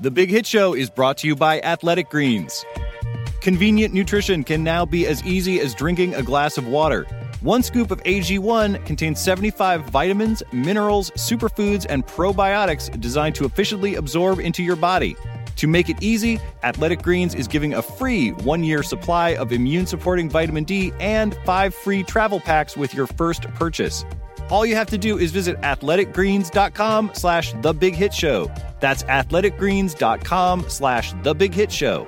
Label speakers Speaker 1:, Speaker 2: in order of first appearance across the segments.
Speaker 1: The Big Hit Show is brought to you by Athletic Greens. Convenient nutrition can now be as easy as drinking a glass of water. One scoop of AG1 contains 75 vitamins, minerals, superfoods, and probiotics designed to efficiently absorb into your body. To make it easy, Athletic Greens is giving a free one year supply of immune supporting vitamin D and five free travel packs with your first purchase. All you have to do is visit athleticgreens.com slash the big hit show. That's athleticgreens.com slash the big hit show.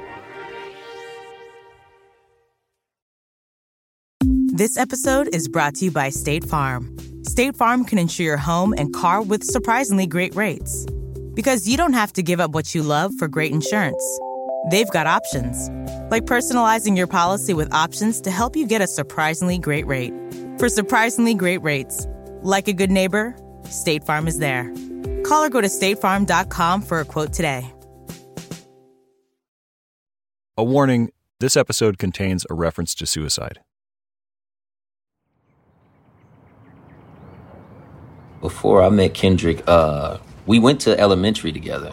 Speaker 2: This episode is brought to you by State Farm. State Farm can insure your home and car with surprisingly great rates. Because you don't have to give up what you love for great insurance. They've got options, like personalizing your policy with options to help you get a surprisingly great rate. For surprisingly great rates, like a good neighbor, State Farm is there. Call or go to statefarm.com for a quote today.
Speaker 1: A warning this episode contains a reference to suicide.
Speaker 3: Before I met Kendrick, uh, we went to elementary together,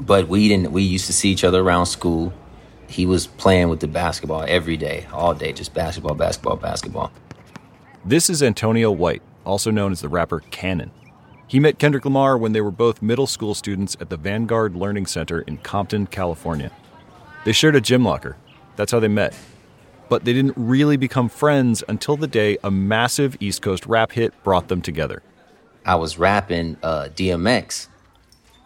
Speaker 3: but we didn't. We used to see each other around school. He was playing with the basketball every day, all day, just basketball, basketball, basketball.
Speaker 1: This is Antonio White, also known as the rapper Cannon. He met Kendrick Lamar when they were both middle school students at the Vanguard Learning Center in Compton, California. They shared a gym locker. That's how they met. But they didn't really become friends until the day a massive East Coast rap hit brought them together.
Speaker 3: I was rapping uh, DMX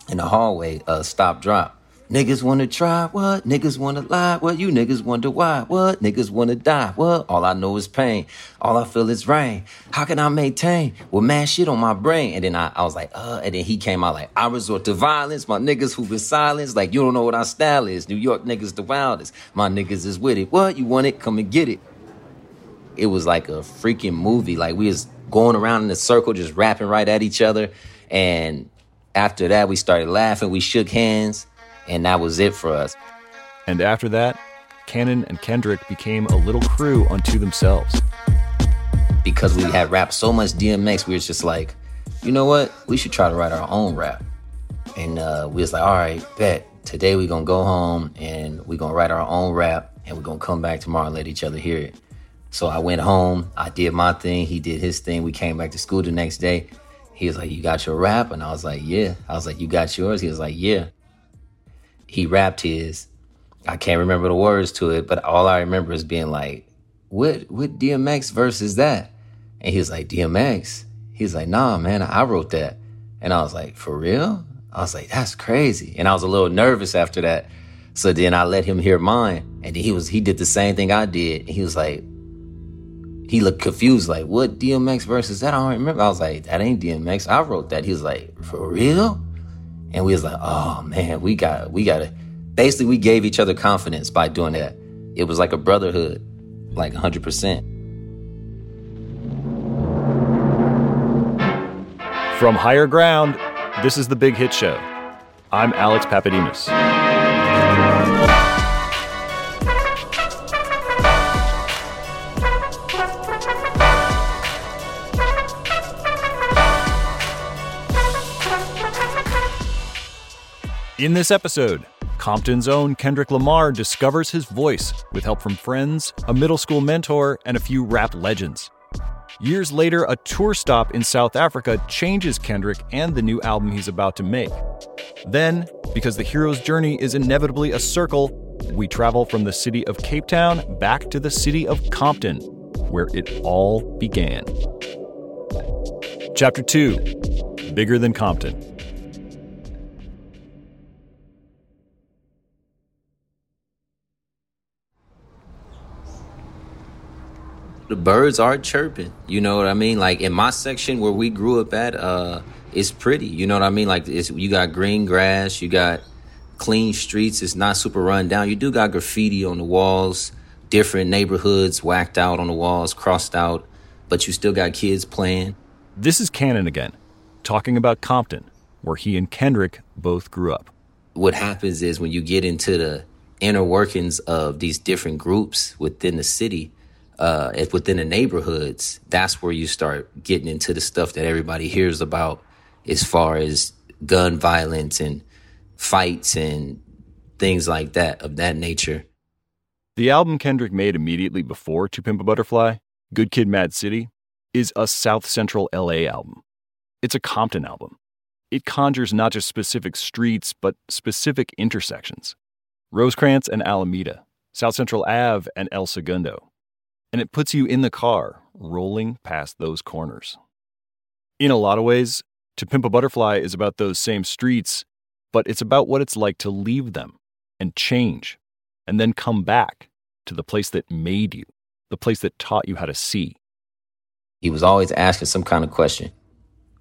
Speaker 3: in the hallway, uh, stop drop. Niggas wanna try what? Niggas wanna lie what? You niggas wonder why what? Niggas wanna die what? All I know is pain. All I feel is rain. How can I maintain? Well, man, shit on my brain. And then I, I was like, uh, and then he came out like, I resort to violence. My niggas who been silenced. Like, you don't know what our style is. New York niggas the wildest. My niggas is with it. What? You want it? Come and get it. It was like a freaking movie. Like, we was going around in a circle, just rapping right at each other. And after that, we started laughing. We shook hands and that was it for us.
Speaker 1: And after that, Cannon and Kendrick became a little crew unto themselves.
Speaker 3: Because we had rapped so much DMX, we was just like, you know what? We should try to write our own rap. And uh, we was like, all right, bet. Today we're gonna go home and we're gonna write our own rap and we're gonna come back tomorrow and let each other hear it. So I went home, I did my thing, he did his thing. We came back to school the next day. He was like, You got your rap? And I was like, Yeah. I was like, You got yours? He was like, Yeah he rapped his. I can't remember the words to it, but all I remember is being like, "What what DMX verse is that?" And he was like, "DMX." He's like, "Nah, man, I wrote that." And I was like, "For real?" I was like, "That's crazy." And I was a little nervous after that. So then I let him hear mine, and he was he did the same thing I did. He was like, he looked confused, like, "What DMX verse is that?" I don't remember. I was like, "That ain't DMX. I wrote that." He was like, "For real?" And we was like, oh man, we got we gotta basically we gave each other confidence by doing that. It was like a brotherhood, like 100%.
Speaker 1: From higher ground, this is the Big Hit Show. I'm Alex Pappademas. In this episode, Compton's own Kendrick Lamar discovers his voice with help from friends, a middle school mentor, and a few rap legends. Years later, a tour stop in South Africa changes Kendrick and the new album he's about to make. Then, because the hero's journey is inevitably a circle, we travel from the city of Cape Town back to the city of Compton, where it all began. Chapter 2 Bigger Than Compton.
Speaker 3: The birds are chirping. You know what I mean? Like in my section where we grew up at, uh, it's pretty. You know what I mean? Like it's you got green grass, you got clean streets. It's not super run down. You do got graffiti on the walls, different neighborhoods whacked out on the walls, crossed out, but you still got kids playing.
Speaker 1: This is Cannon again, talking about Compton, where he and Kendrick both grew up.
Speaker 3: What happens is when you get into the inner workings of these different groups within the city, uh, if within the neighborhoods, that's where you start getting into the stuff that everybody hears about as far as gun violence and fights and things like that of that nature.
Speaker 1: The album Kendrick made immediately before To Pimp a Butterfly, Good Kid Mad City, is a South Central LA album. It's a Compton album. It conjures not just specific streets, but specific intersections Rosecrans and Alameda, South Central Ave and El Segundo. And it puts you in the car, rolling past those corners. In a lot of ways, To Pimp a Butterfly is about those same streets, but it's about what it's like to leave them and change and then come back to the place that made you, the place that taught you how to see.
Speaker 3: He was always asking some kind of question.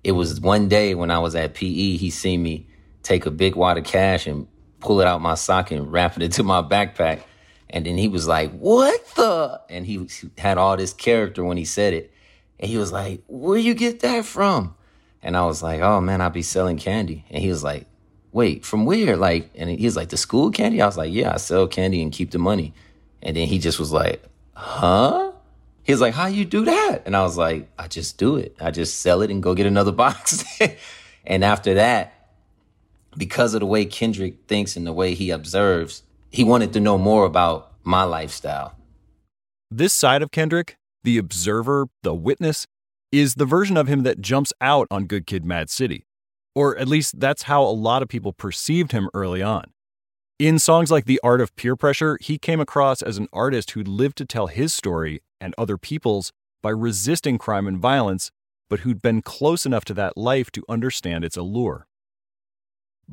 Speaker 3: It was one day when I was at PE, he seen me take a big wad of cash and pull it out my sock and wrap it into my backpack. And then he was like, What the? And he had all this character when he said it. And he was like, Where you get that from? And I was like, Oh man, I'll be selling candy. And he was like, Wait, from where? Like, and he was like, The school candy? I was like, Yeah, I sell candy and keep the money. And then he just was like, Huh? He was like, How you do that? And I was like, I just do it. I just sell it and go get another box. and after that, because of the way Kendrick thinks and the way he observes, he wanted to know more about my lifestyle.
Speaker 1: This side of Kendrick, the observer, the witness, is the version of him that jumps out on Good Kid Mad City. Or at least that's how a lot of people perceived him early on. In songs like The Art of Peer Pressure, he came across as an artist who lived to tell his story and other people's by resisting crime and violence, but who'd been close enough to that life to understand its allure.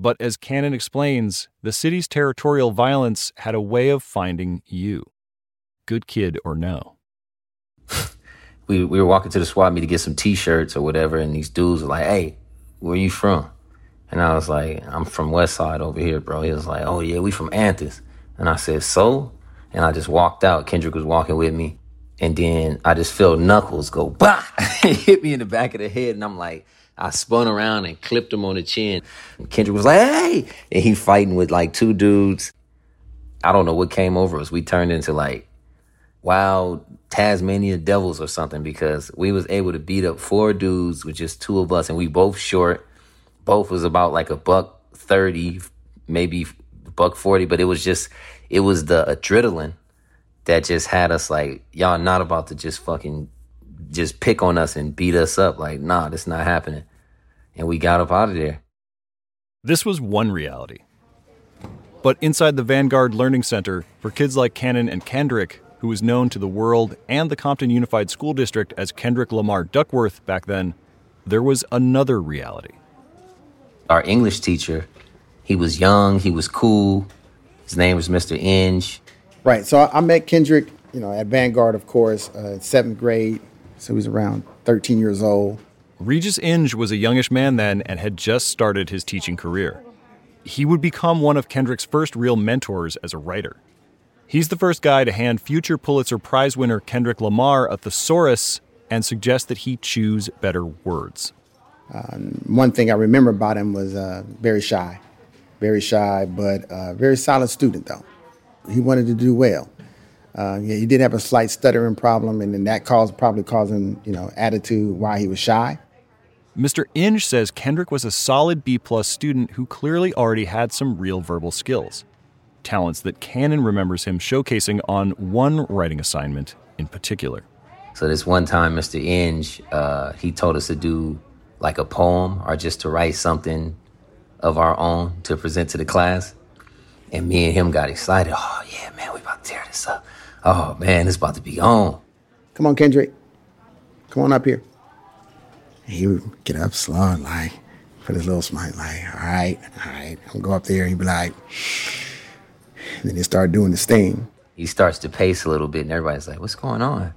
Speaker 1: But as Cannon explains, the city's territorial violence had a way of finding you. Good kid or no.
Speaker 3: we, we were walking to the swap meet to get some t shirts or whatever, and these dudes were like, hey, where you from? And I was like, I'm from West Side over here, bro. He was like, oh, yeah, we from Anthus. And I said, so? And I just walked out. Kendrick was walking with me. And then I just felt Knuckles go, bah! hit me in the back of the head. And I'm like, I spun around and clipped him on the chin. Kendrick was like, hey! And he fighting with like two dudes. I don't know what came over us. We turned into like wild Tasmania devils or something because we was able to beat up four dudes with just two of us. And we both short. Both was about like a buck 30, maybe buck 40. But it was just, it was the adrenaline that just had us like, y'all not about to just fucking just pick on us and beat us up. Like, nah, that's not happening. And we got up out of there.
Speaker 1: This was one reality. But inside the Vanguard Learning Center, for kids like Cannon and Kendrick, who was known to the world and the Compton Unified School District as Kendrick Lamar Duckworth back then, there was another reality.
Speaker 3: Our English teacher, he was young, he was cool. His name was Mr. Inge.
Speaker 4: Right. So I met Kendrick, you know, at Vanguard, of course, uh, seventh grade. So he was around 13 years old.
Speaker 1: Regis Inge was a youngish man then and had just started his teaching career. He would become one of Kendrick's first real mentors as a writer. He's the first guy to hand future Pulitzer Prize winner Kendrick Lamar a thesaurus and suggest that he choose better words.
Speaker 4: Um, one thing I remember about him was uh, very shy, very shy, but uh, very solid student though. He wanted to do well. Uh, yeah, he did have a slight stuttering problem, and then that caused probably causing you know attitude why he was shy.
Speaker 1: Mr. Inge says Kendrick was a solid B plus student who clearly already had some real verbal skills, talents that Cannon remembers him showcasing on one writing assignment in particular.
Speaker 3: So this one time, Mr. Inge, uh, he told us to do like a poem or just to write something of our own to present to the class. And me and him got excited. Oh yeah, man, we about to tear this up. Oh man, it's about to be on.
Speaker 4: Come on, Kendrick. Come on up here. He would get up slow and like put his little smile like, all right, all right. I'll go up there. He'd be like, and then he start doing this thing.
Speaker 3: He starts to pace a little bit, and everybody's like, what's going on?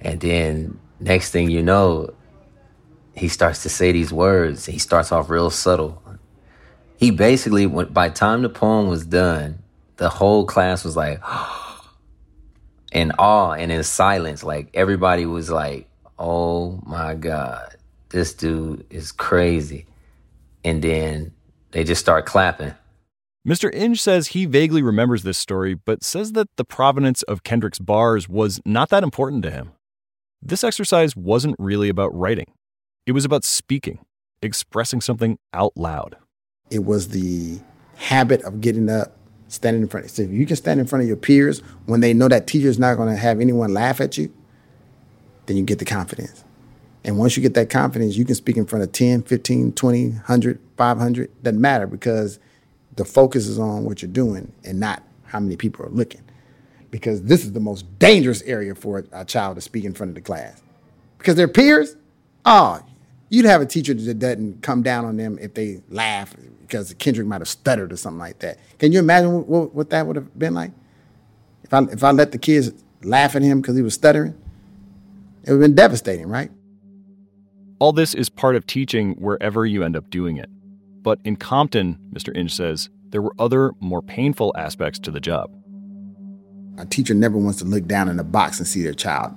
Speaker 3: And then next thing you know, he starts to say these words. He starts off real subtle. He basically, by time the poem was done, the whole class was like, in awe and in silence. Like everybody was like, oh my God, this dude is crazy. And then they just start clapping.
Speaker 1: Mr. Inge says he vaguely remembers this story, but says that the provenance of Kendrick's bars was not that important to him. This exercise wasn't really about writing, it was about speaking, expressing something out loud.
Speaker 4: It was the habit of getting up, standing in front. So if you can stand in front of your peers when they know that teacher's not going to have anyone laugh at you, then you get the confidence. And once you get that confidence, you can speak in front of 10, 15, 20, 100, 500. Doesn't matter because the focus is on what you're doing and not how many people are looking because this is the most dangerous area for a child to speak in front of the class. Because their peers, oh, you'd have a teacher that doesn't come down on them if they laugh because Kendrick might have stuttered or something like that. Can you imagine what, what that would have been like? If I, if I let the kids laugh at him because he was stuttering, it would have been devastating, right?
Speaker 1: All this is part of teaching wherever you end up doing it. But in Compton, Mr. Inge says, there were other, more painful aspects to the job.
Speaker 4: A teacher never wants to look down in a box and see their child.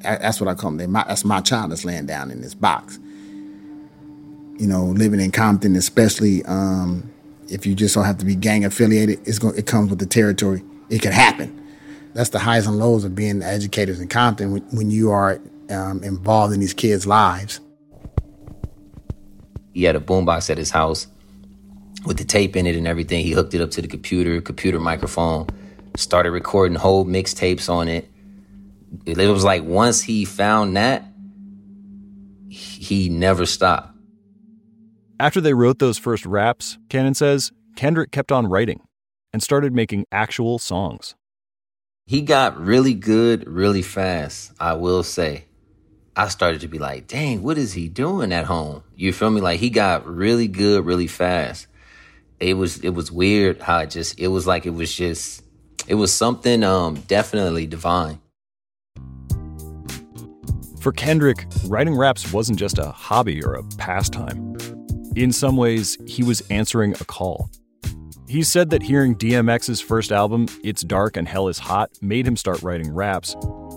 Speaker 4: That's what I call them. that's my child that's laying down in this box. You know, living in Compton, especially um, if you just don't have to be gang affiliated, it's going, it comes with the territory. It could happen. That's the highs and lows of being educators in Compton when, when you are um, involved in these kids' lives.
Speaker 3: He had a boombox at his house with the tape in it and everything. He hooked it up to the computer, computer microphone started recording whole mixtapes on it. It was like once he found that, he never stopped.
Speaker 1: After they wrote those first raps, Cannon says, Kendrick kept on writing and started making actual songs.
Speaker 3: He got really good really fast, I will say. I started to be like, dang, what is he doing at home? You feel me? Like he got really good really fast. It was it was weird how it just it was like it was just it was something um, definitely divine.
Speaker 1: For Kendrick, writing raps wasn't just a hobby or a pastime. In some ways, he was answering a call. He said that hearing DMX's first album, It's Dark and Hell is Hot, made him start writing raps,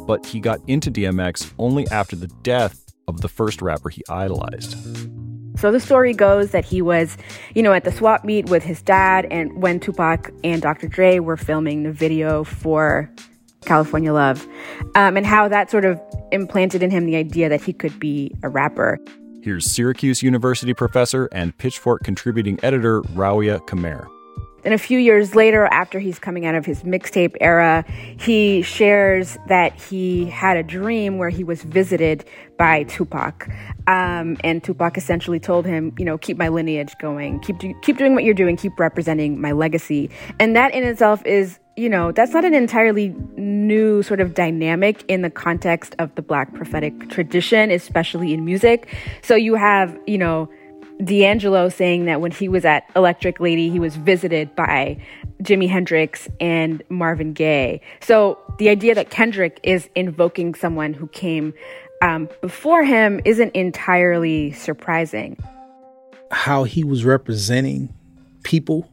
Speaker 1: but he got into DMX only after the death of the first rapper he idolized.
Speaker 5: So the story goes that he was, you know, at the swap meet with his dad, and when Tupac and Dr. Dre were filming the video for California Love, um, and how that sort of implanted in him the idea that he could be a rapper.
Speaker 1: Here's Syracuse University professor and Pitchfork contributing editor Rawiya Kameir.
Speaker 5: And a few years later, after he's coming out of his mixtape era, he shares that he had a dream where he was visited by Tupac. Um, and Tupac essentially told him, you know, keep my lineage going, keep, do- keep doing what you're doing, keep representing my legacy. And that in itself is, you know, that's not an entirely new sort of dynamic in the context of the Black prophetic tradition, especially in music. So you have, you know, D'Angelo saying that when he was at Electric Lady, he was visited by Jimi Hendrix and Marvin Gaye. So the idea that Kendrick is invoking someone who came um, before him isn't entirely surprising.
Speaker 6: How he was representing people,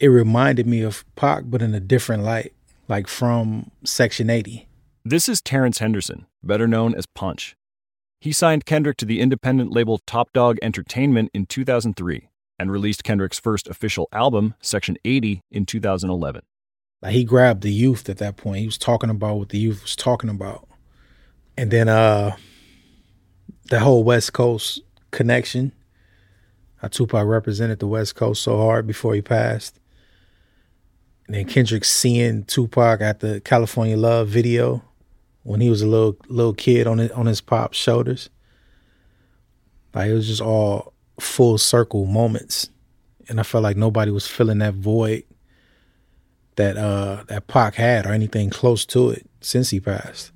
Speaker 6: it reminded me of Pac, but in a different light, like from Section 80.
Speaker 1: This is Terrence Henderson, better known as Punch. He signed Kendrick to the independent label Top Dog Entertainment in 2003 and released Kendrick's first official album, Section 80, in 2011.
Speaker 6: Like he grabbed the youth at that point. He was talking about what the youth was talking about. And then uh the whole West Coast connection. How Tupac represented the West Coast so hard before he passed. And then Kendrick seeing Tupac at the California Love video when he was a little little kid on his, on his pop's shoulders. Like it was just all full circle moments, and I felt like nobody was filling that void that uh that Pac had or anything close to it since he passed.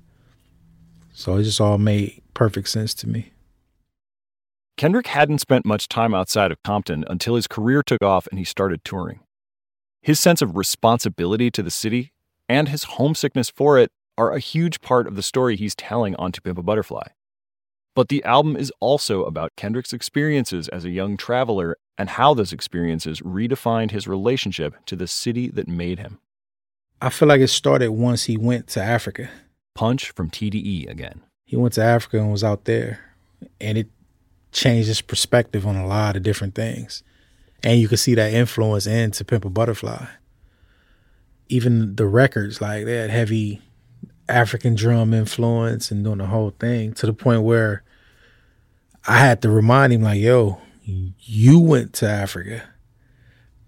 Speaker 6: So it just all made perfect sense to me.
Speaker 1: Kendrick hadn't spent much time outside of Compton until his career took off and he started touring. His sense of responsibility to the city and his homesickness for it are a huge part of the story he's telling on To Pimp a Butterfly. But the album is also about Kendrick's experiences as a young traveler and how those experiences redefined his relationship to the city that made him.
Speaker 6: I feel like it started once he went to Africa.
Speaker 1: Punch from TDE again.
Speaker 6: He went to Africa and was out there, and it changed his perspective on a lot of different things. And you could see that influence in To Pimp a Butterfly. Even the records, like they had heavy African drum influence and doing the whole thing to the point where I had to remind him, like, yo, you went to Africa.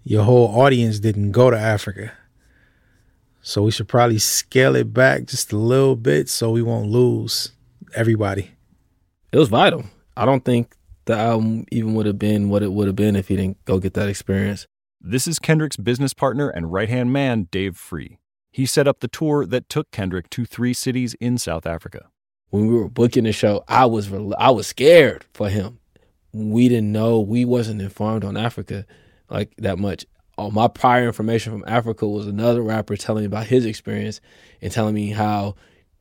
Speaker 6: Your whole audience didn't go to Africa. So we should probably scale it back just a little bit so we won't lose everybody.
Speaker 7: It was vital. I don't think the album even would have been what it would have been if he didn't go get that experience.
Speaker 1: This is Kendrick's business partner and right hand man, Dave Free. He set up the tour that took Kendrick to three cities in South Africa.
Speaker 7: When we were booking the show, I was I was scared for him. We didn't know, we wasn't informed on Africa like that much. All my prior information from Africa was another rapper telling me about his experience and telling me how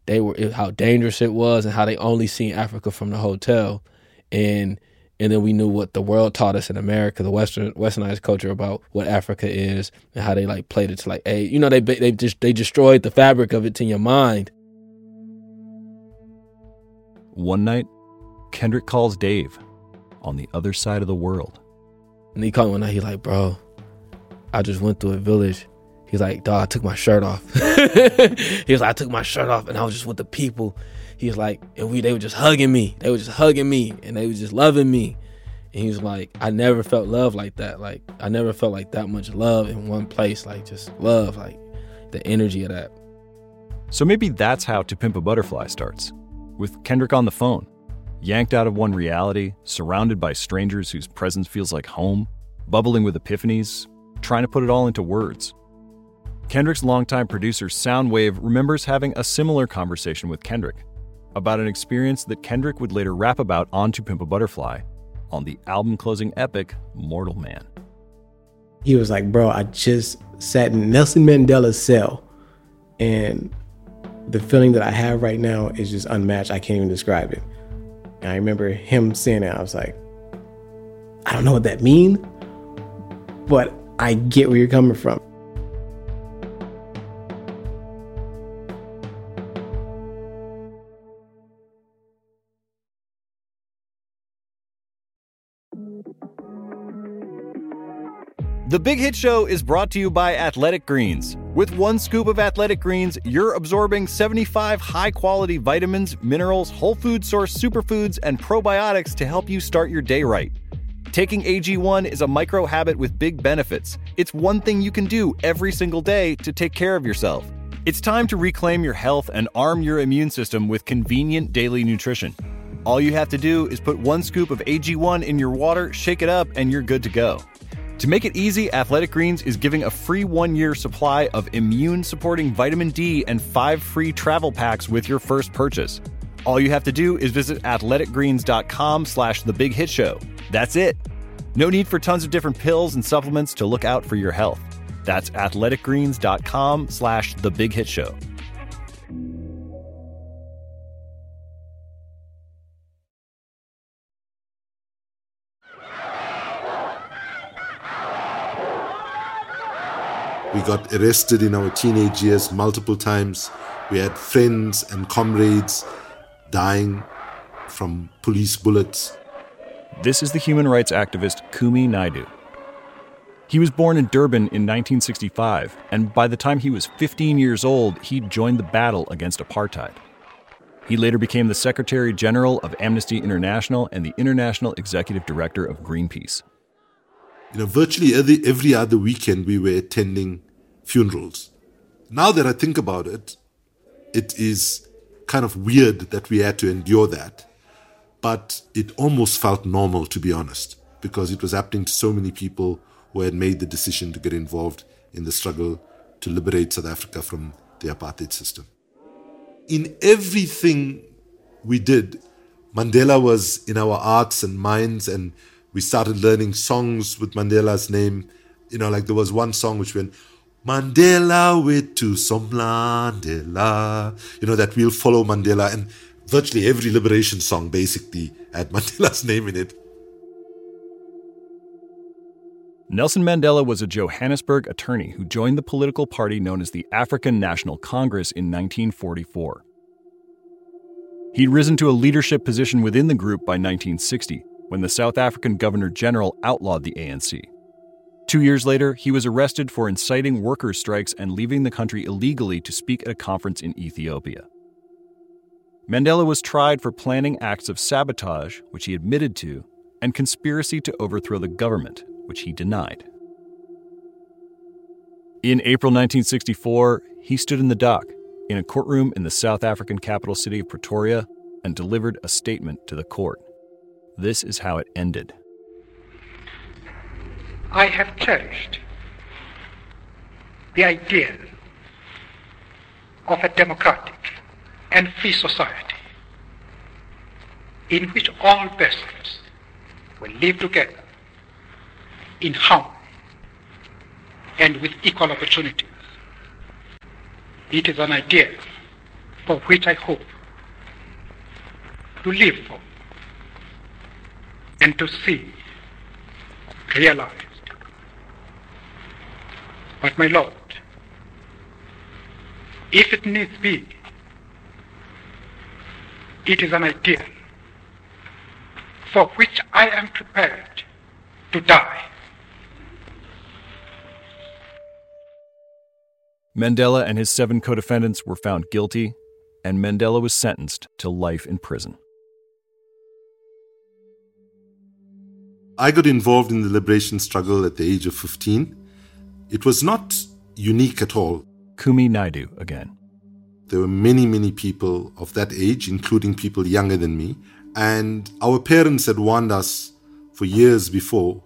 Speaker 7: they were how dangerous it was and how they only seen Africa from the hotel. And and then we knew what the world taught us in America, the Western Westernized culture about what Africa is and how they like played it to like, hey, you know, they they just they destroyed the fabric of it to your mind.
Speaker 1: One night, Kendrick calls Dave on the other side of the world.
Speaker 7: And he called me one night. He's like, bro, I just went through a village. He's like, dog, I took my shirt off. he was like, I took my shirt off and I was just with the people he was like, and we they were just hugging me. They were just hugging me and they was just loving me. And he was like, I never felt love like that. Like I never felt like that much love in one place. Like just love, like the energy of that.
Speaker 1: So maybe that's how To Pimp a Butterfly starts, with Kendrick on the phone, yanked out of one reality, surrounded by strangers whose presence feels like home, bubbling with epiphanies, trying to put it all into words. Kendrick's longtime producer Soundwave remembers having a similar conversation with Kendrick about an experience that Kendrick would later rap about on To Pimp a Butterfly on the album closing epic Mortal Man.
Speaker 8: He was like, Bro, I just sat in Nelson Mandela's cell, and the feeling that I have right now is just unmatched. I can't even describe it. And I remember him saying it. I was like, I don't know what that means, but I get where you're coming from.
Speaker 1: The Big Hit Show is brought to you by Athletic Greens. With one scoop of Athletic Greens, you're absorbing 75 high quality vitamins, minerals, whole food source superfoods, and probiotics to help you start your day right. Taking AG1 is a micro habit with big benefits. It's one thing you can do every single day to take care of yourself. It's time to reclaim your health and arm your immune system with convenient daily nutrition. All you have to do is put one scoop of AG1 in your water, shake it up, and you're good to go. To make it easy, Athletic Greens is giving a free one year supply of immune supporting vitamin D and five free travel packs with your first purchase. All you have to do is visit athleticgreens.com slash the big hit show. That's it. No need for tons of different pills and supplements to look out for your health. That's athleticgreens.com slash the big hit show.
Speaker 9: We got arrested in our teenage years multiple times. We had friends and comrades dying from police bullets.
Speaker 1: This is the human rights activist Kumi Naidoo. He was born in Durban in 1965, and by the time he was 15 years old, he joined the battle against apartheid. He later became the Secretary General of Amnesty International and the International Executive Director of Greenpeace
Speaker 9: you know, virtually every, every other weekend we were attending funerals. Now that I think about it, it is kind of weird that we had to endure that. But it almost felt normal, to be honest, because it was happening to so many people who had made the decision to get involved in the struggle to liberate South Africa from the apartheid system. In everything we did, Mandela was in our hearts and minds, and we started learning songs with Mandela's name. You know, like there was one song which went, Mandela with to Somlandela. You know, that we'll follow Mandela. And virtually every liberation song basically had Mandela's name in it.
Speaker 1: Nelson Mandela was a Johannesburg attorney who joined the political party known as the African National Congress in 1944. He'd risen to a leadership position within the group by 1960 when the South African Governor General outlawed the ANC. Two years later, he was arrested for inciting workers' strikes and leaving the country illegally to speak at a conference in Ethiopia. Mandela was tried for planning acts of sabotage, which he admitted to, and conspiracy to overthrow the government, which he denied. In April 1964, he stood in the dock in a courtroom in the South African capital city of Pretoria and delivered a statement to the court. This is how it ended.
Speaker 10: I have cherished the ideal of a democratic and free society in which all persons will live together in harmony and with equal opportunities. It is an idea for which I hope to live for and to see realized. But my Lord, if it needs be, it is an ideal for which I am prepared to die.
Speaker 1: Mandela and his seven co defendants were found guilty, and Mandela was sentenced to life in prison.
Speaker 9: I got involved in the liberation struggle at the age of 15. It was not unique at all.
Speaker 1: Kumi Naidoo again.
Speaker 9: There were many, many people of that age, including people younger than me. And our parents had warned us for years before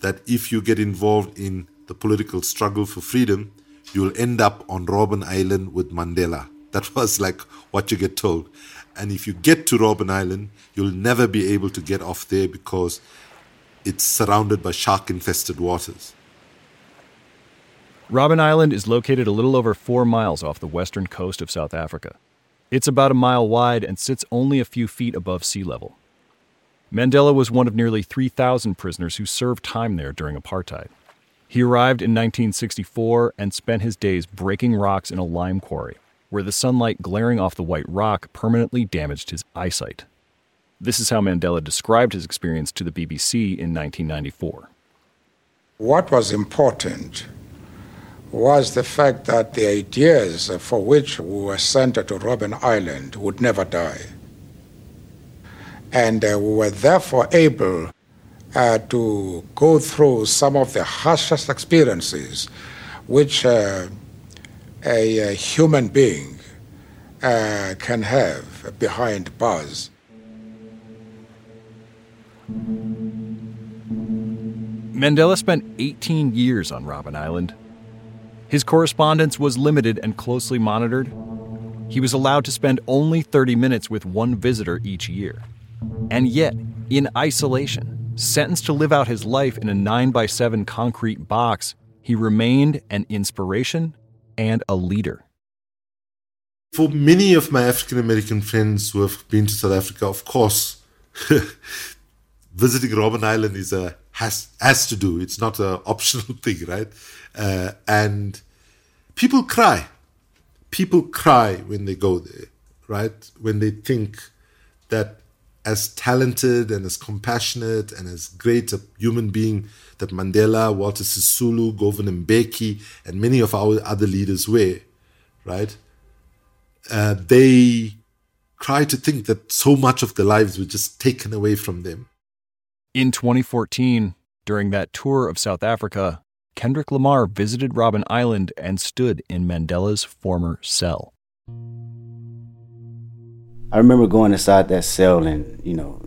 Speaker 9: that if you get involved in the political struggle for freedom, you'll end up on Robben Island with Mandela. That was like what you get told. And if you get to Robben Island, you'll never be able to get off there because it's surrounded by shark infested waters.
Speaker 1: Robben Island is located a little over four miles off the western coast of South Africa. It's about a mile wide and sits only a few feet above sea level. Mandela was one of nearly 3,000 prisoners who served time there during apartheid. He arrived in 1964 and spent his days breaking rocks in a lime quarry, where the sunlight glaring off the white rock permanently damaged his eyesight. This is how Mandela described his experience to the BBC in 1994.
Speaker 10: What was important was the fact that the ideas for which we were sent to Robben Island would never die. And uh, we were therefore able uh, to go through some of the harshest experiences which uh, a, a, human being uh, can have behind bars.
Speaker 1: Mandela spent 18 years on Robben Island. His correspondence was limited and closely monitored. He was allowed to spend only 30 minutes with one visitor each year. And yet, in isolation, sentenced to live out his life in a 9 by 7 concrete box, he remained an inspiration and a leader.
Speaker 9: For many of my African American friends who have been to South Africa, of course, visiting Robben Island is a has has to do. It's not an optional thing, right? Uh, and people cry. People cry when they go there, right? When they think that as talented and as compassionate and as great a human being that Mandela, Walter Sisulu, Govan Mbeki, and many of our other leaders were, right? Uh, they cry to think that so much of their lives were just taken away from them.
Speaker 1: In 2014, during that tour of South Africa, Kendrick Lamar visited Robben Island and stood in Mandela's former cell.
Speaker 11: I remember going inside that cell and, you know,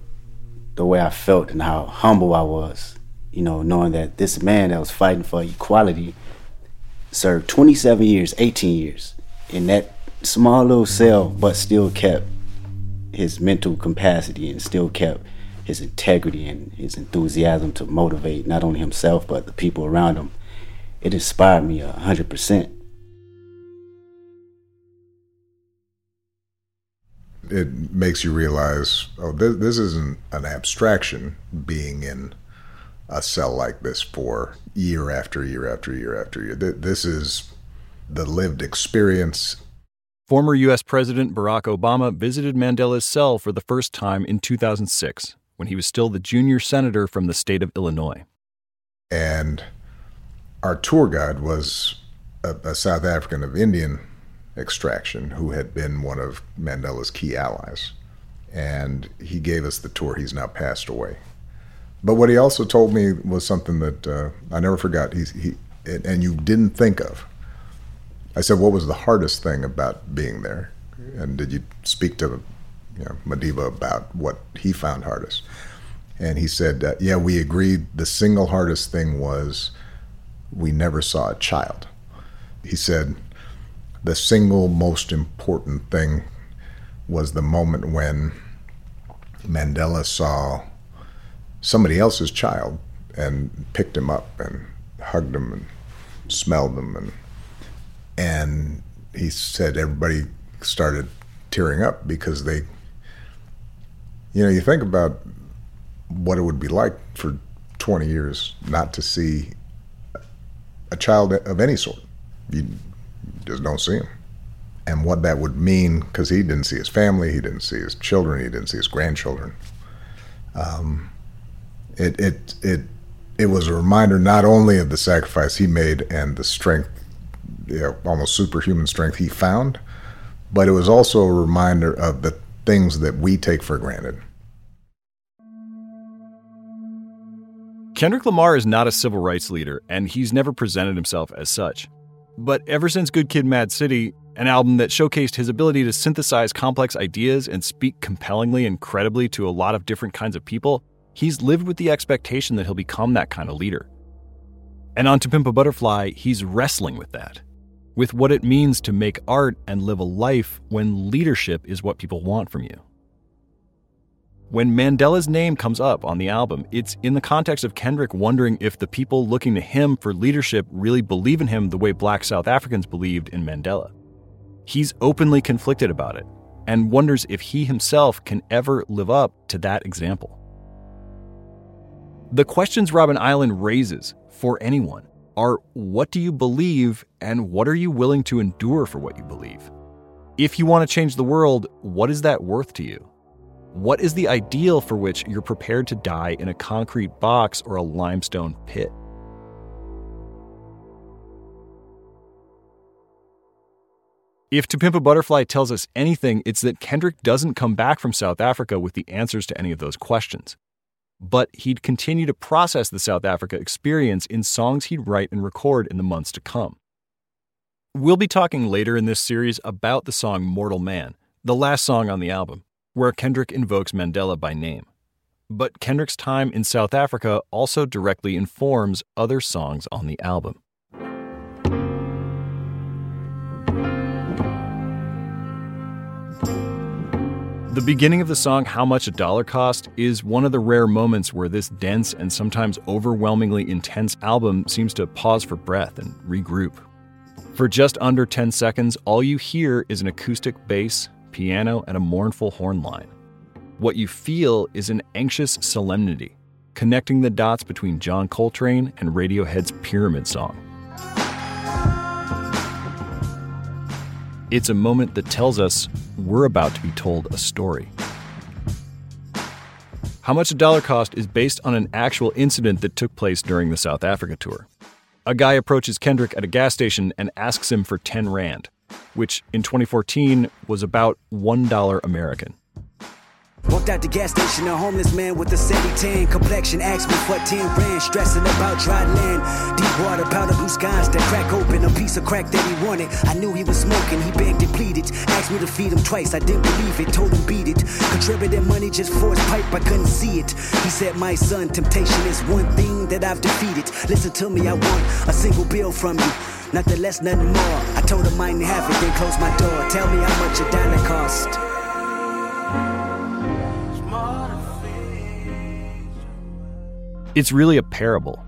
Speaker 11: the way I felt and how humble I was, you know, knowing that this man that was fighting for equality served 27 years, 18 years in that small little cell, but still kept his mental capacity and still kept his integrity and his enthusiasm to motivate not only himself but the people around him. It inspired me a hundred percent.
Speaker 12: It makes you realize, oh, this, this isn't an abstraction being in a cell like this for year after year after year after year. This is the lived experience.
Speaker 1: Former U.S. President Barack Obama visited Mandela's cell for the first time in 2006 when he was still the junior senator from the state of Illinois.
Speaker 12: And our tour guide was a, a South African of Indian extraction who had been one of Mandela's key allies. And he gave us the tour. He's now passed away. But what he also told me was something that uh, I never forgot. He, he, and you didn't think of. I said, "What was the hardest thing about being there?" And did you speak to, you know, Madiba about what he found hardest? And he said, uh, "Yeah, we agreed. The single hardest thing was we never saw a child." He said, "The single most important thing was the moment when Mandela saw." somebody else's child and picked him up and hugged him and smelled him and and he said everybody started tearing up because they you know you think about what it would be like for 20 years not to see a child of any sort. You just don't see him. And what that would mean because he didn't see his family he didn't see his children he didn't see his grandchildren. Um, it it it it was a reminder not only of the sacrifice he made and the strength, you know, almost superhuman strength he found, but it was also a reminder of the things that we take for granted.
Speaker 1: Kendrick Lamar is not a civil rights leader, and he's never presented himself as such. But ever since Good Kid Mad City, an album that showcased his ability to synthesize complex ideas and speak compellingly and credibly to a lot of different kinds of people, he's lived with the expectation that he'll become that kind of leader. And on To Pimp a Butterfly, he's wrestling with that, with what it means to make art and live a life when leadership is what people want from you. When Mandela's name comes up on the album, it's in the context of Kendrick wondering if the people looking to him for leadership really believe in him the way black South Africans believed in Mandela. He's openly conflicted about it and wonders if he himself can ever live up to that example. The questions Robben Island raises for anyone are what do you believe and what are you willing to endure for what you believe? If you want to change the world, what is that worth to you? What is the ideal for which you're prepared to die in a concrete box or a limestone pit? If To Pimp a Butterfly tells us anything, it's that Kendrick doesn't come back from South Africa with the answers to any of those questions but he'd continue to process the South Africa experience in songs he'd write and record in the months to come. We'll be talking later in this series about the song Mortal Man, the last song on the album, where Kendrick invokes Mandela by name. But Kendrick's time in South Africa also directly informs other songs on the album. The beginning of the song, How Much a Dollar Cost, is one of the rare moments where this dense and sometimes overwhelmingly intense album seems to pause for breath and regroup. For just under 10 seconds, all you hear is an acoustic bass, piano, and a mournful horn line. What you feel is an anxious solemnity, connecting the dots between John Coltrane and Radiohead's Pyramid Song. It's a moment that tells us we're about to be told a story. How Much a Dollar Cost is based on an actual incident that took place during the South Africa tour. A guy approaches Kendrick at a gas station and asks him for 10 Rand, which in 2014 was about $1 American.
Speaker 13: Walked out the gas station, a homeless man with a sandy tan complexion asked me what 10 rand, stressing about dry land. Deep water, powder blue skies that crack open, a piece of crack that he wanted. I knew he was smoking, he begged and pleaded. Asked me to feed him twice, I didn't believe it, told him beat it. Contributed money just for his pipe, I couldn't see it. He said, My son, temptation is one thing that I've defeated. Listen to me, I want a single bill from you. Nothing less, nothing more. I told him I didn't have it, then closed my door. Tell me how much a dollar cost.
Speaker 1: It's really a parable.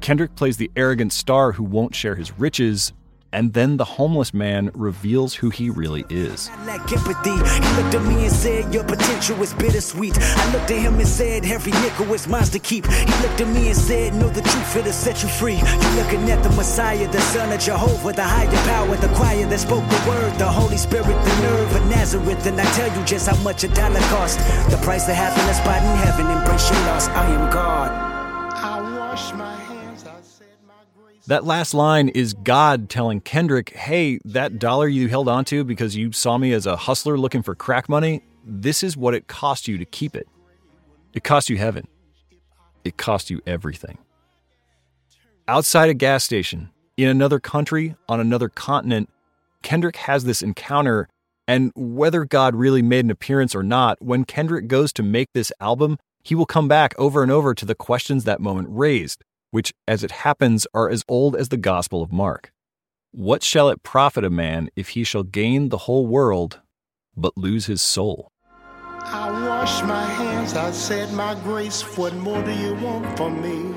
Speaker 1: Kendrick plays the arrogant star who won't share his riches, and then the homeless man reveals who he really is.
Speaker 13: lack empathy. He looked at me and said, Your potential is bittersweet. I looked at him and said, Every nickel is mine to keep. He looked at me and said, Know the truth, it'll set you free. You looking at the Messiah, the Son of Jehovah, the higher power, the choir that spoke the word, the Holy Spirit, the nerve of Nazareth. And I tell you just how much a dollar cost. The price of a spot in heaven. Embrace your loss. I am God.
Speaker 1: That last line is God telling Kendrick, hey, that dollar you held onto because you saw me as a hustler looking for crack money, this is what it cost you to keep it. It cost you heaven. It cost you everything. Outside a gas station, in another country, on another continent, Kendrick has this encounter. And whether God really made an appearance or not, when Kendrick goes to make this album, he will come back over and over to the questions that moment raised which, as it happens, are as old as the Gospel of Mark. What shall it profit a man if he shall gain the whole world, but lose his soul?
Speaker 14: I wash my hands, I said my grace. What more do you want from me?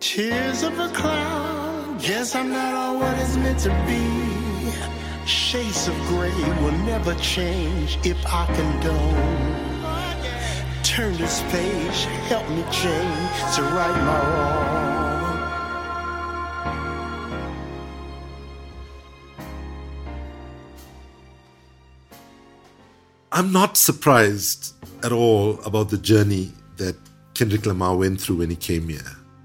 Speaker 14: Tears of a cloud, guess I'm not all what it's meant to be. Shades of gray will never change if I condone. Turn this page, help me change to right my wrong.
Speaker 9: I'm not surprised at all about the journey that Kendrick Lamar went through when he came here.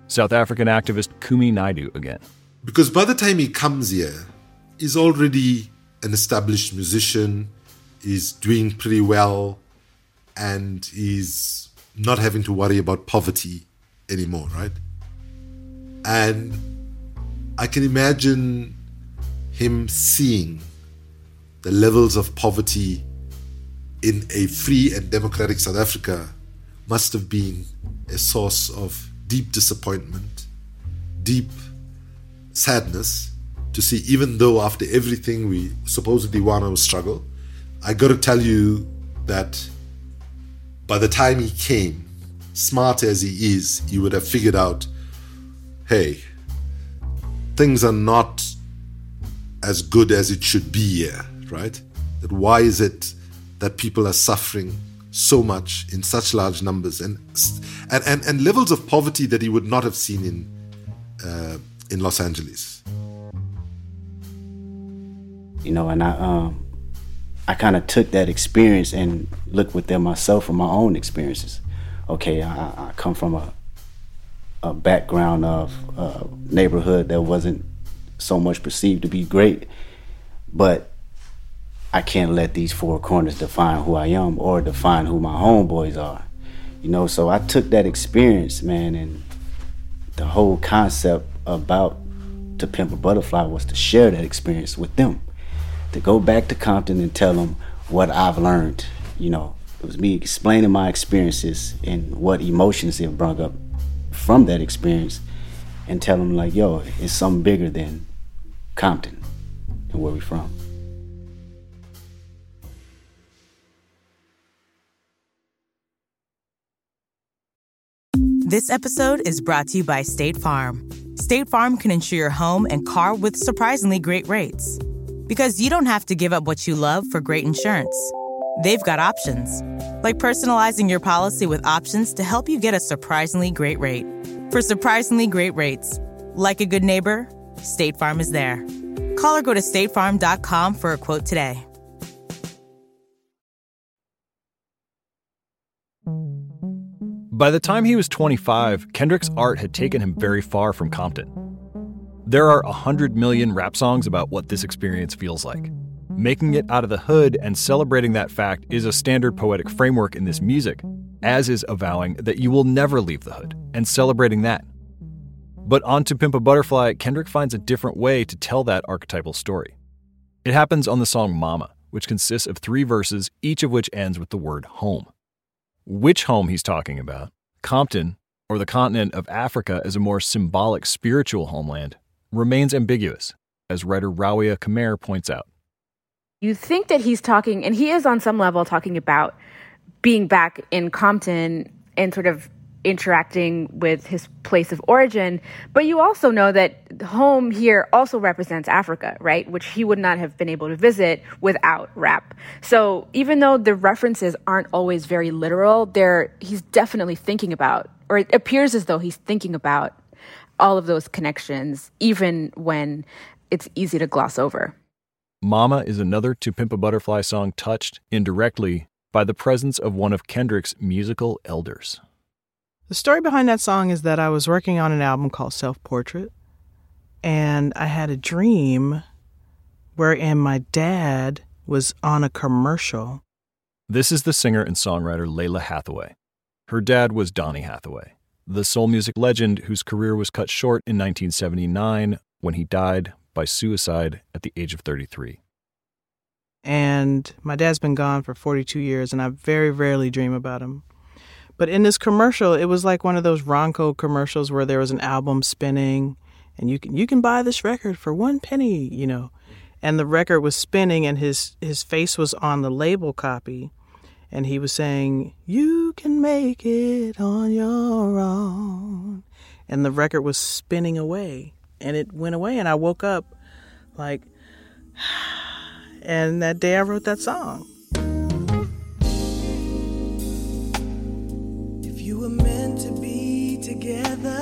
Speaker 1: South African activist Kumi Naidoo again.
Speaker 9: Because by the time he comes here, he's already an established musician, he's doing pretty well, and he's not having to worry about poverty anymore, right? And I can imagine him seeing the levels of poverty in a free and democratic South Africa must have been a source of deep disappointment, deep sadness to see, even though after everything we supposedly won our struggle, I got to tell you that by the time he came, smart as he is, he would have figured out hey, things are not as good as it should be here, right? That why is it that people are suffering so much in such large numbers and and, and, and levels of poverty that he would not have seen in uh, in Los Angeles.
Speaker 11: You know, and I um I kind of took that experience and looked within myself from my own experiences. Okay, I, I come from a a background of a neighborhood that wasn't so much perceived to be great, but I can't let these four corners define who I am or define who my homeboys are. You know, so I took that experience, man, and the whole concept about To Pimp a Butterfly was to share that experience with them to go back to Compton and tell them what I've learned. You know, it was me explaining my experiences and what emotions it brought up from that experience and tell them like, yo, it's something bigger than Compton and where we from.
Speaker 2: This episode is brought to you by State Farm. State Farm can insure your home and car with surprisingly great rates. Because you don't have to give up what you love for great insurance. They've got options, like personalizing your policy with options to help you get a surprisingly great rate. For surprisingly great rates, like a good neighbor, State Farm is there. Call or go to statefarm.com for a quote today.
Speaker 1: By the time he was 25, Kendrick's art had taken him very far from Compton. There are 100 million rap songs about what this experience feels like. Making it out of the hood and celebrating that fact is a standard poetic framework in this music, as is avowing that you will never leave the hood and celebrating that. But on To Pimp a Butterfly, Kendrick finds a different way to tell that archetypal story. It happens on the song Mama, which consists of three verses, each of which ends with the word home. Which home he's talking about, Compton, or the continent of Africa as a more symbolic spiritual homeland, remains ambiguous, as writer Rawiya Kameir points out.
Speaker 5: You think that he's talking, and he is on some level talking about being back in Compton and sort of interacting with his place of origin. But you also know that home here also represents Africa, right? Which he would not have been able to visit without rap. So even though the references aren't always very literal, there he's definitely thinking about, or it appears as though he's thinking about all of those connections, even when it's easy to gloss over.
Speaker 1: Mama is another To Pimp a Butterfly song touched indirectly by the presence of one of Kendrick's musical elders.
Speaker 15: The story behind that song is that I was working on an album called Self Portrait, and I had a dream wherein my dad was on a commercial.
Speaker 1: This is the singer and songwriter Lalah Hathaway. Her dad was Donny Hathaway, the soul music legend whose career was cut short in 1979 when he died by suicide at the age of 33.
Speaker 15: And my dad's been gone for 42 years, and I very rarely dream about him. But in this commercial, it was like one of those Ronco commercials where there was an album spinning, and you can you can buy this record for one penny, you know. And the record was spinning, and his his face was on the label copy, and he was saying, "You can make it on your own," and the record was spinning away and it went away and I woke up like and that day I wrote that song.
Speaker 13: If you were meant to be together,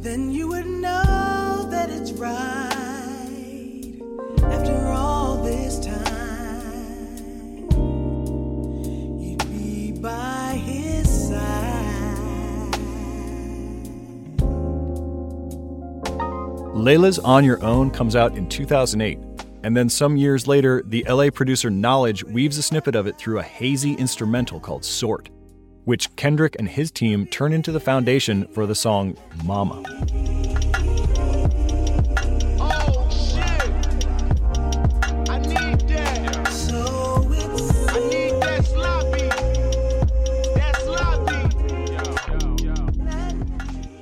Speaker 13: then you would know that it's right.
Speaker 1: Lalah's On Your Own comes out in 2008, and then some years later, the LA producer Knxwledge weaves a snippet of it through a hazy instrumental called Sort, which Kendrick and his team turn into the foundation for the song Mama.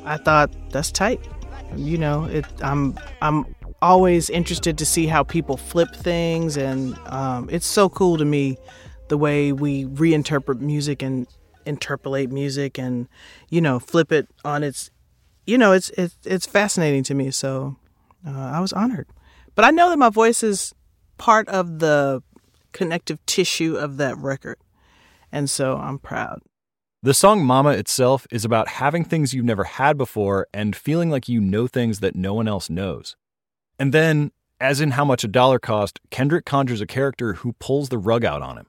Speaker 13: I
Speaker 15: thought that's tight. You know, it. I'm I'm always interested to see how people flip things, and um, it's so cool to me the way we reinterpret music and interpolate music, and you know, flip it on its. You know, it's it's it's fascinating to me. So uh, I was honored, but I know that my voice is part of the connective tissue of that record, and so I'm proud.
Speaker 1: The song Mama itself is about having things you've never had before and feeling like you know things that no one else knows. And then, as in How Much a Dollar Cost, Kendrick conjures a character who pulls the rug out on him.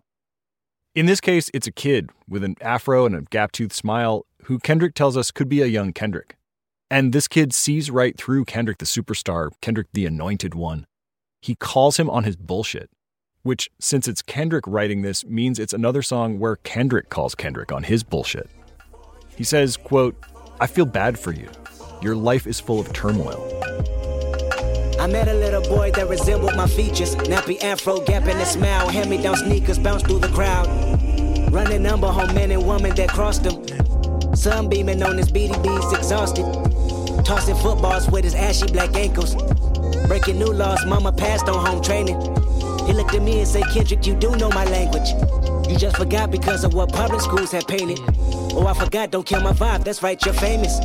Speaker 1: In this case, it's a kid with an afro and a gap toothed smile who Kendrick tells us could be a young Kendrick. And this kid sees right through Kendrick the superstar, Kendrick the anointed one. He calls him on his bullshit, which, since it's Kendrick writing this, means it's another song where Kendrick calls Kendrick on his bullshit. He says, quote, I feel bad for you. Your life is full of turmoil.
Speaker 13: I met a little boy that resembled my features. Nappy afro, gap in his smile. Hand me down sneakers, bounce through the crowd. Running number home men and women that crossed on his BDBs, exhausted. Tossing footballs with his ashy black ankles. Breaking new laws, mama passed on home training. He looked at me and said, Kendrick, you do know my language. You just forgot because of what public schools had painted. Oh, I forgot, don't kill my vibe, that's right, you're famous.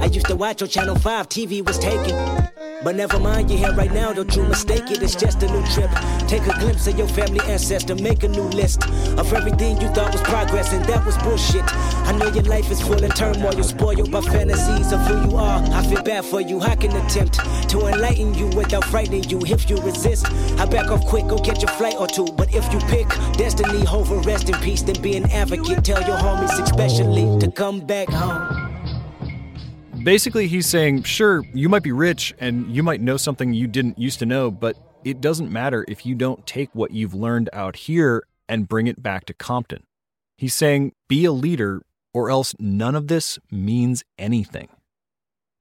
Speaker 13: I used to watch on Channel 5, TV was taken. But never mind, you're here right now, don't you mistake it, it's just a new trip. Take a glimpse of your family ancestor, make a new list of everything you thought was progress, and that was bullshit. I know your life is full of turmoil, you're spoiled by fantasies of who you are. I feel bad for you, I can attempt to enlighten you without frightening you. If you resist, I back off quick, go catch a flight or two. But if you pick destiny over rest in peace, then be an advocate. Tell your homies, especially, to come back home.
Speaker 1: Basically, he's saying, sure, you might be rich and you might know something you didn't used to know, but it doesn't matter if you don't take what you've learned out here and bring it back to Compton. He's saying, be a leader, or else none of this means anything.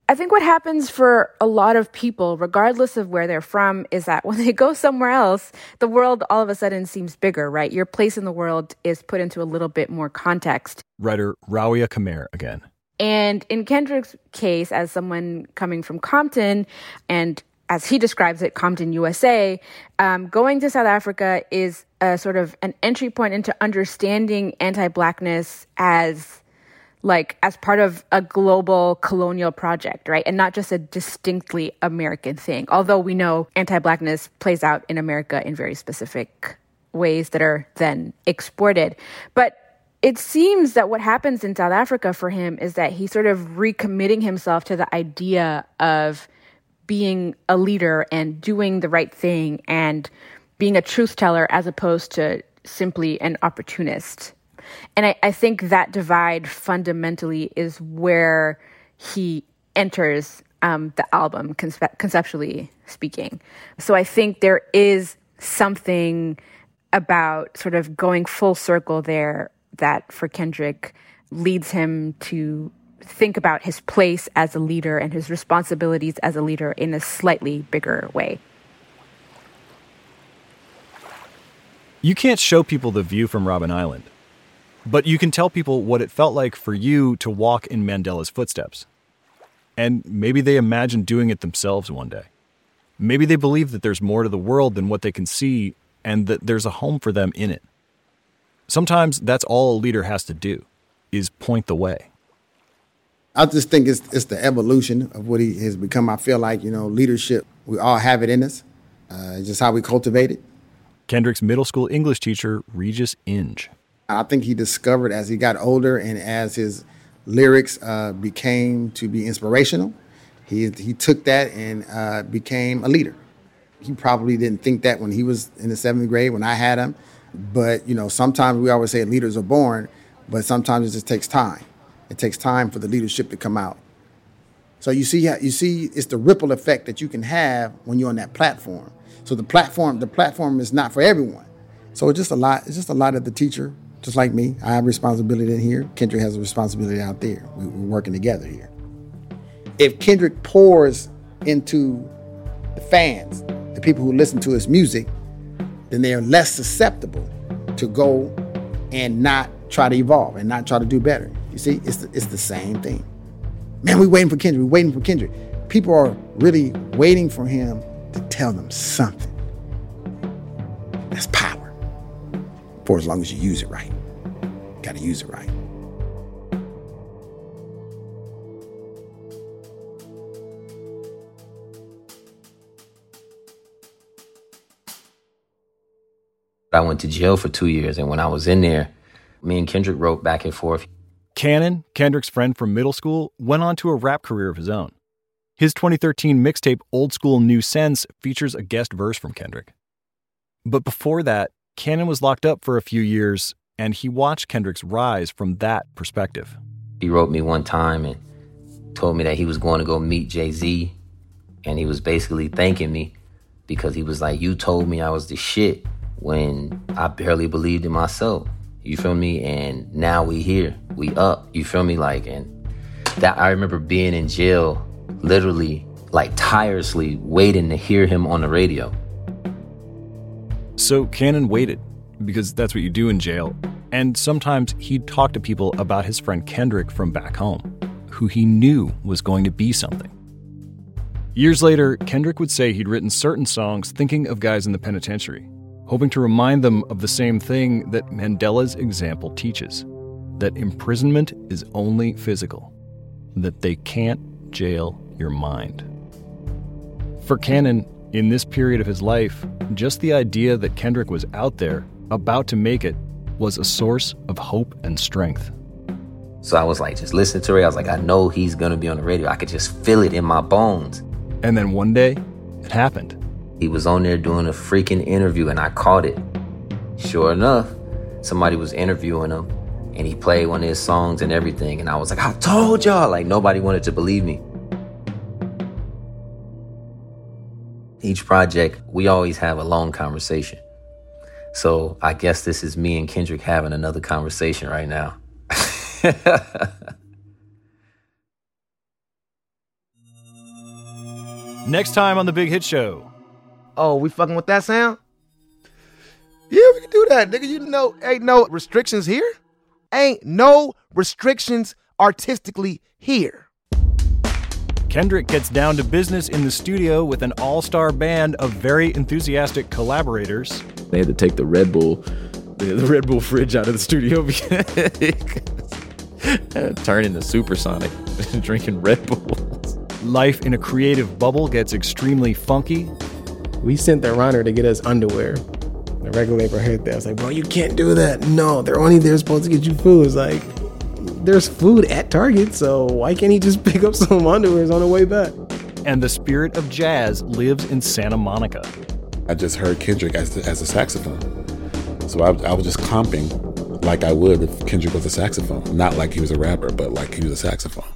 Speaker 5: I think what happens for a lot of people, regardless of where they're from, is that when they go somewhere else, the world all of a sudden seems bigger, right? Your place in the world is put into a little bit more context.
Speaker 1: Writer Rawiya Kameir again.
Speaker 5: And in Kendrick's case, as someone coming from Compton, and as he describes it, Compton, USA, um, going to South Africa is a sort of an entry point into understanding anti blackness as like as part of a global colonial project, right? And not just a distinctly American thing. Although we know anti blackness plays out in America in very specific ways that are then exported. But it seems that what happens in South Africa for him is that he's sort of recommitting himself to the idea of being a leader and doing the right thing and being a truth teller as opposed to simply an opportunist. And I, I think that divide fundamentally is where he enters um, the album, conce- conceptually speaking. So I think there is something about sort of going full circle there that for Kendrick leads him to think about his place as a leader and his responsibilities as a leader in a slightly bigger way.
Speaker 1: You can't show people the view from Robben Island. But you can tell people what it felt like for you to walk in Mandela's footsteps. And maybe they imagine doing it themselves one day. Maybe they believe that there's more to the world than what they can see and that there's a home for them in it. Sometimes that's all a leader has to do is point the way.
Speaker 4: I just think it's it's the evolution of what he has become. I feel like, you know, leadership, we all have it in us. Uh, it's just how we cultivate it.
Speaker 1: Kendrick's middle school English teacher, Regis Inge.
Speaker 4: I think he discovered as he got older and as his lyrics uh, became to be inspirational, he he took that and uh, became a leader. He probably didn't think that when he was in the seventh grade when I had him, but you know sometimes we always say leaders are born, but sometimes it just takes time. It takes time for the leadership to come out. So you see, you see, it's the ripple effect that you can have when you're on that platform. So the platform, the platform is not for everyone. So it's just a lot. It's just a lot of the teacher just like me. I have responsibility in here. Kendrick has a responsibility out there. We, are working together here. If Kendrick pours into the fans, the people who listen to his music, then they are less susceptible to go and not try to evolve and not try to do better. You see, it's the, it's the same thing. Man, we're waiting for Kendrick. We're waiting for Kendrick. People are really waiting for him to tell them something. That's power for as long as you use it right. Got to use it right.
Speaker 3: I went to jail for two years, and when I was in there, me and Kendrick wrote back and forth.
Speaker 1: Cannon, Kendrick's friend from middle school, went on to a rap career of his own. His 2013 mixtape Old School New Sense features a guest verse from Kendrick. But before that, Cannon was locked up for a few years, and he watched Kendrick's rise from that perspective.
Speaker 3: He wrote me one time and told me that he was going to go meet Jay Z, and he was basically thanking me because he was like, You told me I was the shit when I barely believed in myself. You feel me? And now we here, we up. You feel me? Like, and that I remember being in jail, literally, like tirelessly waiting to hear him on the radio.
Speaker 1: So Cannon waited, because that's what you do in jail. And sometimes he'd talk to people about his friend Kendrick from back home, who he knew was going to be something. Years later, Kendrick would say he'd written certain songs thinking of guys in the penitentiary, hoping to remind them of the same thing that Mandela's example teaches that imprisonment is only physical, that they can't jail your mind. For Cannon, in this period of his life, just the idea that Kendrick was out there, about to make it, was a source of hope and strength.
Speaker 3: So I was like, just listen to Ray. I was like, I know he's gonna be on the radio. I could just feel it in my bones.
Speaker 1: And then one day, it happened.
Speaker 3: He was on there doing a freaking interview, and I caught it. Sure enough, somebody was interviewing him, and he played one of his songs and everything. And I was like, I told y'all. Like nobody wanted to believe me. Each project, we always have a long conversation. So I guess this is me and Kendrick having another conversation right now.
Speaker 1: Next time on the Big Hit Show.
Speaker 16: Oh, we fucking with that sound? Yeah, we can do that, nigga. You know, ain't no restrictions here. Ain't no restrictions artistically here.
Speaker 1: Kendrick gets down to business in the studio with an all star band of very enthusiastic collaborators.
Speaker 7: They had to take the Red Bull, the, the Red Bull fridge out of the studio because turn into supersonic drinking Red Bulls.
Speaker 1: Life in a creative bubble gets extremely funky.
Speaker 8: We sent the runner to get us underwear. The regulator heard that. I was like, bro, you can't do that. No, they're only there supposed to get you food. It's like, there's food at Target, so why can't he just pick up some underwears on the way back?
Speaker 1: And the spirit of jazz lives in Santa Monica.
Speaker 17: I just heard Kendrick as, the, as a saxophone. So I, I was just comping like I would if Kendrick was a saxophone. Not like he was a rapper, but like he was a saxophone.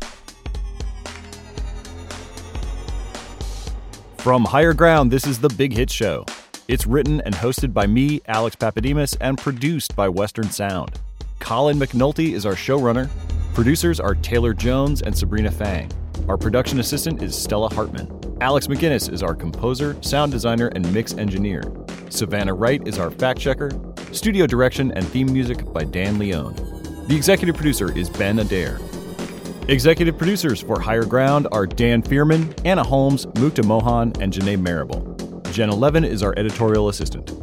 Speaker 1: From Higher Ground, this is The Big Hit Show. It's written and hosted by me, Alex Pappademas, and produced by Western Sound. Colin McNulty is our showrunner. Producers are Taylor Jones and Sabrina Fang. Our production assistant is Stella Hartmann. Alex MacInnis is our composer, sound designer, and mix engineer. Savannah Wright is our fact checker. Studio direction and theme music by Dan Leone. The executive producer is Ben Adair. Executive producers for Higher Ground are Dan Fierman, Anna Holmes, Mukta Mohan, and Janae Marable. Jen Levin is our editorial assistant.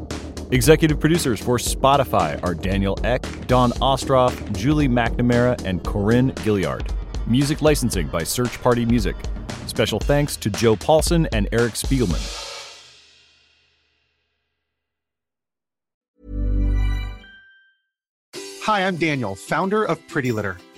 Speaker 1: Executive producers for Spotify are Daniel Ek, Dawn Ostroff, Julie McNamara, and Corinne Gilliard. Music licensing by Search Party Music. Special thanks to Joe Paulsen and Eric Spiegelman.
Speaker 18: Hi, I'm Daniel, founder of Pretty Litter.